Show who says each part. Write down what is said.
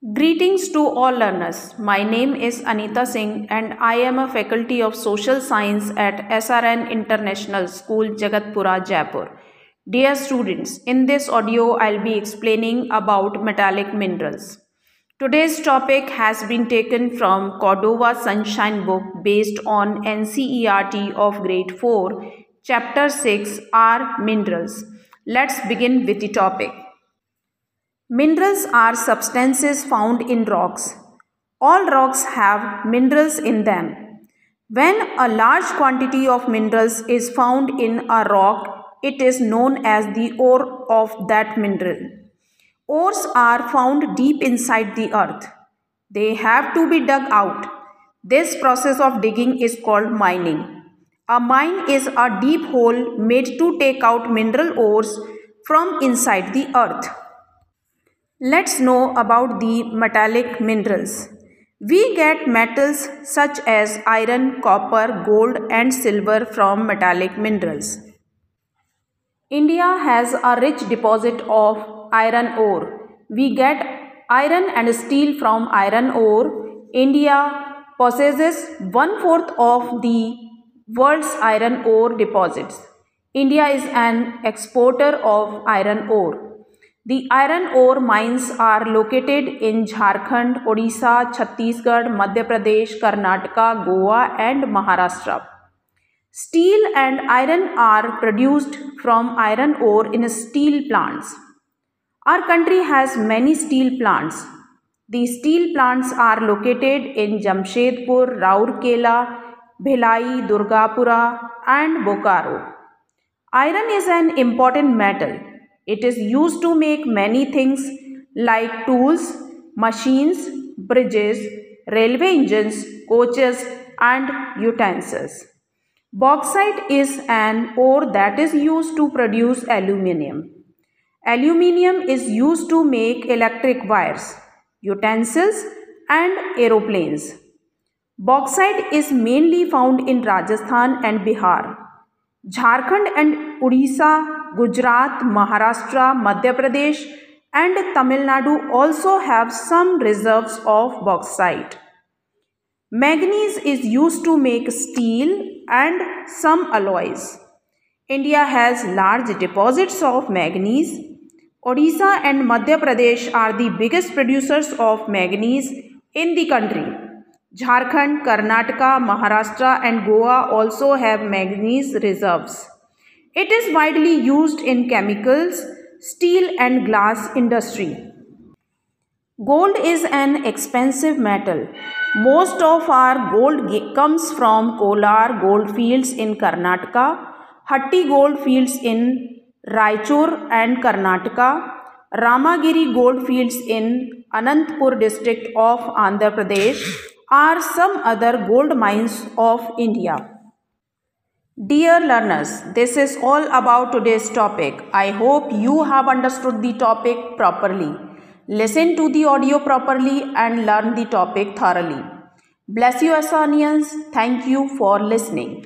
Speaker 1: Greetings to all learners. My name is Anita Singh and I am a faculty of social science at SRN International School Jagatpura Jaipur. Dear students, in this audio I'll be explaining about metallic minerals. Today's topic has been taken from Cordova Sunshine book based on NCERT of grade 4, chapter 6 are minerals. Let's begin with the topic. Minerals are substances found in rocks. All rocks have minerals in them. When a large quantity of minerals is found in a rock, it is known as the ore of that mineral. Ores are found deep inside the earth. They have to be dug out. This process of digging is called mining. A mine is a deep hole made to take out mineral ores from inside the earth. Let's know about the metallic minerals. We get metals such as iron, copper, gold and silver from metallic minerals. India has a rich deposit of iron ore. We get iron and steel from iron ore. India possesses one-fourth of the world's iron ore deposits. India is an exporter of iron ore. The iron ore mines are located in Jharkhand, Odisha, Chhattisgarh, Madhya Pradesh, Karnataka, Goa and Maharashtra. Steel and iron are produced from iron ore in steel plants. Our country has many steel plants. The steel plants are located in Jamshedpur, Rourkela, Bhilai, Durgapura and Bokaro. Iron is an important metal. It is used to make many things like tools, machines, bridges, railway engines, coaches and utensils. Bauxite is an ore that is used to produce aluminium. Aluminium is used to make electric wires, utensils and aeroplanes. Bauxite is mainly found in Rajasthan and Bihar. Jharkhand and Odisha Gujarat, Maharashtra, Madhya Pradesh and Tamil Nadu also have some reserves of bauxite. Manganese is used to make steel and some alloys. India has large deposits of manganese. Odisha and Madhya Pradesh are the biggest producers of manganese in the country. Jharkhand, Karnataka, Maharashtra and Goa also have manganese reserves. It is widely used in chemicals, steel and glass industry. Gold is an expensive metal. Most of our gold comes from Kolar gold fields in Karnataka, Hutti gold fields in Raichur and Karnataka, Ramagiri gold fields in Anantapur district of Andhra Pradesh are some other gold mines of India. Dear learners, this is all about today's topic. I hope you have understood the topic properly. Listen to the audio properly and learn the topic thoroughly. Bless you Asanians. Thank you for listening.